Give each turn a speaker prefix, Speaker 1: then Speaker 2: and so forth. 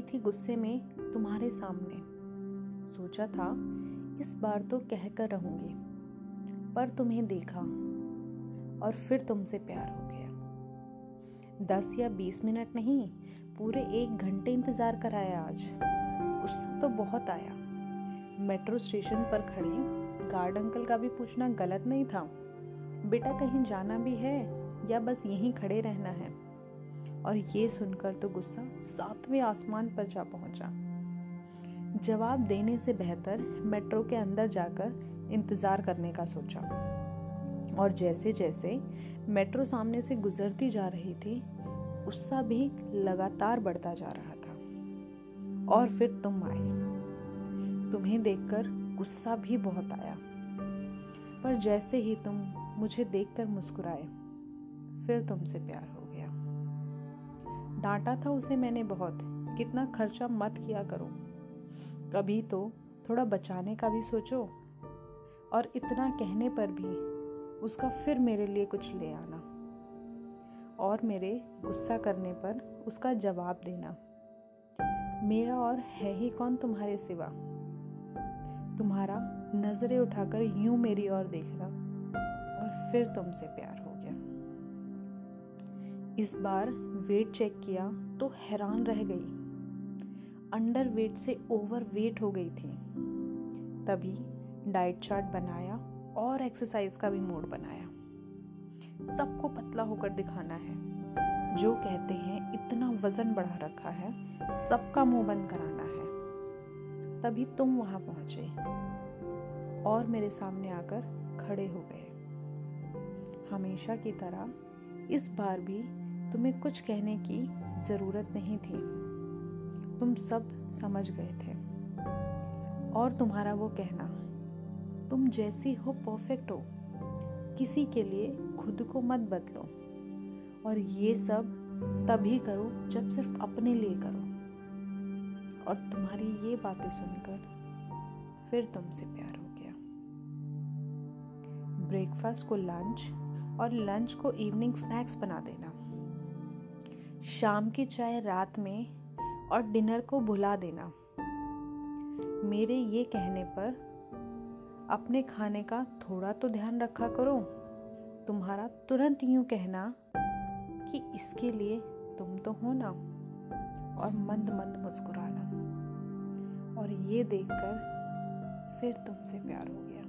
Speaker 1: थी गुस्से में तुम्हारे सामने। सोचा था, इस बार तो कहकर रहूँगी, पर तुम्हें देखा और फिर तुमसे प्यार हो गया। दस या बीस मिनट नहीं, पूरे एक घंटे इंतज़ार कराया आज। गुस्सा तो बहुत आया। मेट्रो स्टेशन पर खड़ी, गार्ड अंकल का भी पूछना गलत नहीं था। बेटा कहीं जाना भी है या बस यहीं खड़े रहना है? और ये सुनकर तो गुस्सा सातवें आसमान पर जा पहुँचा। जवाब देने से बेहतर मेट्रो के अंदर जाकर इंतज़ार करने का सोचा। और जैसे जैसे मेट्रो सामने से गुजरती जा रही थी, गुस्सा भी लगातार बढ़ता जा रहा था। और फिर तुम आए। तुम्हें देखकर गुस्सा भी बहुत आया। पर जैसे ही तुम मुझे देखकर मुस्कुराए, फिर तुमसे प्यार हो। डांटा था उसे मैंने बहुत। कितना खर्चा मत किया करो। कभी तो थोड़ा बचाने का भी सोचो। और इतना कहने पर भी उसका फिर मेरे लिए कुछ ले आना। और मेरे गुस्सा करने पर उसका जवाब देना। मेरा और है ही कौन तुम्हारे सिवा? तुम्हारा नज़रें उठाकर यूँ मेरी ओर देखना। और फिर तुमसे प्यार। इस बार वेट चेक किया तो हैरान रह गई। अंडर वेट से ओवर वेट हो गई थी। तभी डाइट चार्ट बनाया और एक्सरसाइज का भी मोड बनाया। सबको पतला होकर दिखाना है। जो कहते हैं, इतना वज़न बढ़ा रखा है, सबका मुँह बंद कराना है। तभी तुम वहाँ पहुँचे और मेरे सामने आकर खड़े हो गए। हमेशा की तरह इस बार भी तुम्हें कुछ कहने की ज़रूरत नहीं थी। तुम सब समझ गए थे। और तुम्हारा वो कहना, तुम जैसी हो परफेक्ट हो। किसी के लिए खुद को मत बदलो। और ये सब तभी करो जब सिर्फ़ अपने लिए करो। और तुम्हारी ये बातें सुनकर फिर तुमसे प्यार हो गया। ब्रेकफास्ट को लंच और लंच को इवनिंग स्नैक्स बना देना। शाम की चाय रात में और डिनर को भुला देना। मेरे ये कहने पर अपने खाने का थोड़ा तो ध्यान रखा करो। तुम्हारा तुरंत यूँ कहना कि इसके लिए तुम तो हो ना। और मंद मंद मुस्कुराना। और ये देखकर फिर तुमसे प्यार हो गया।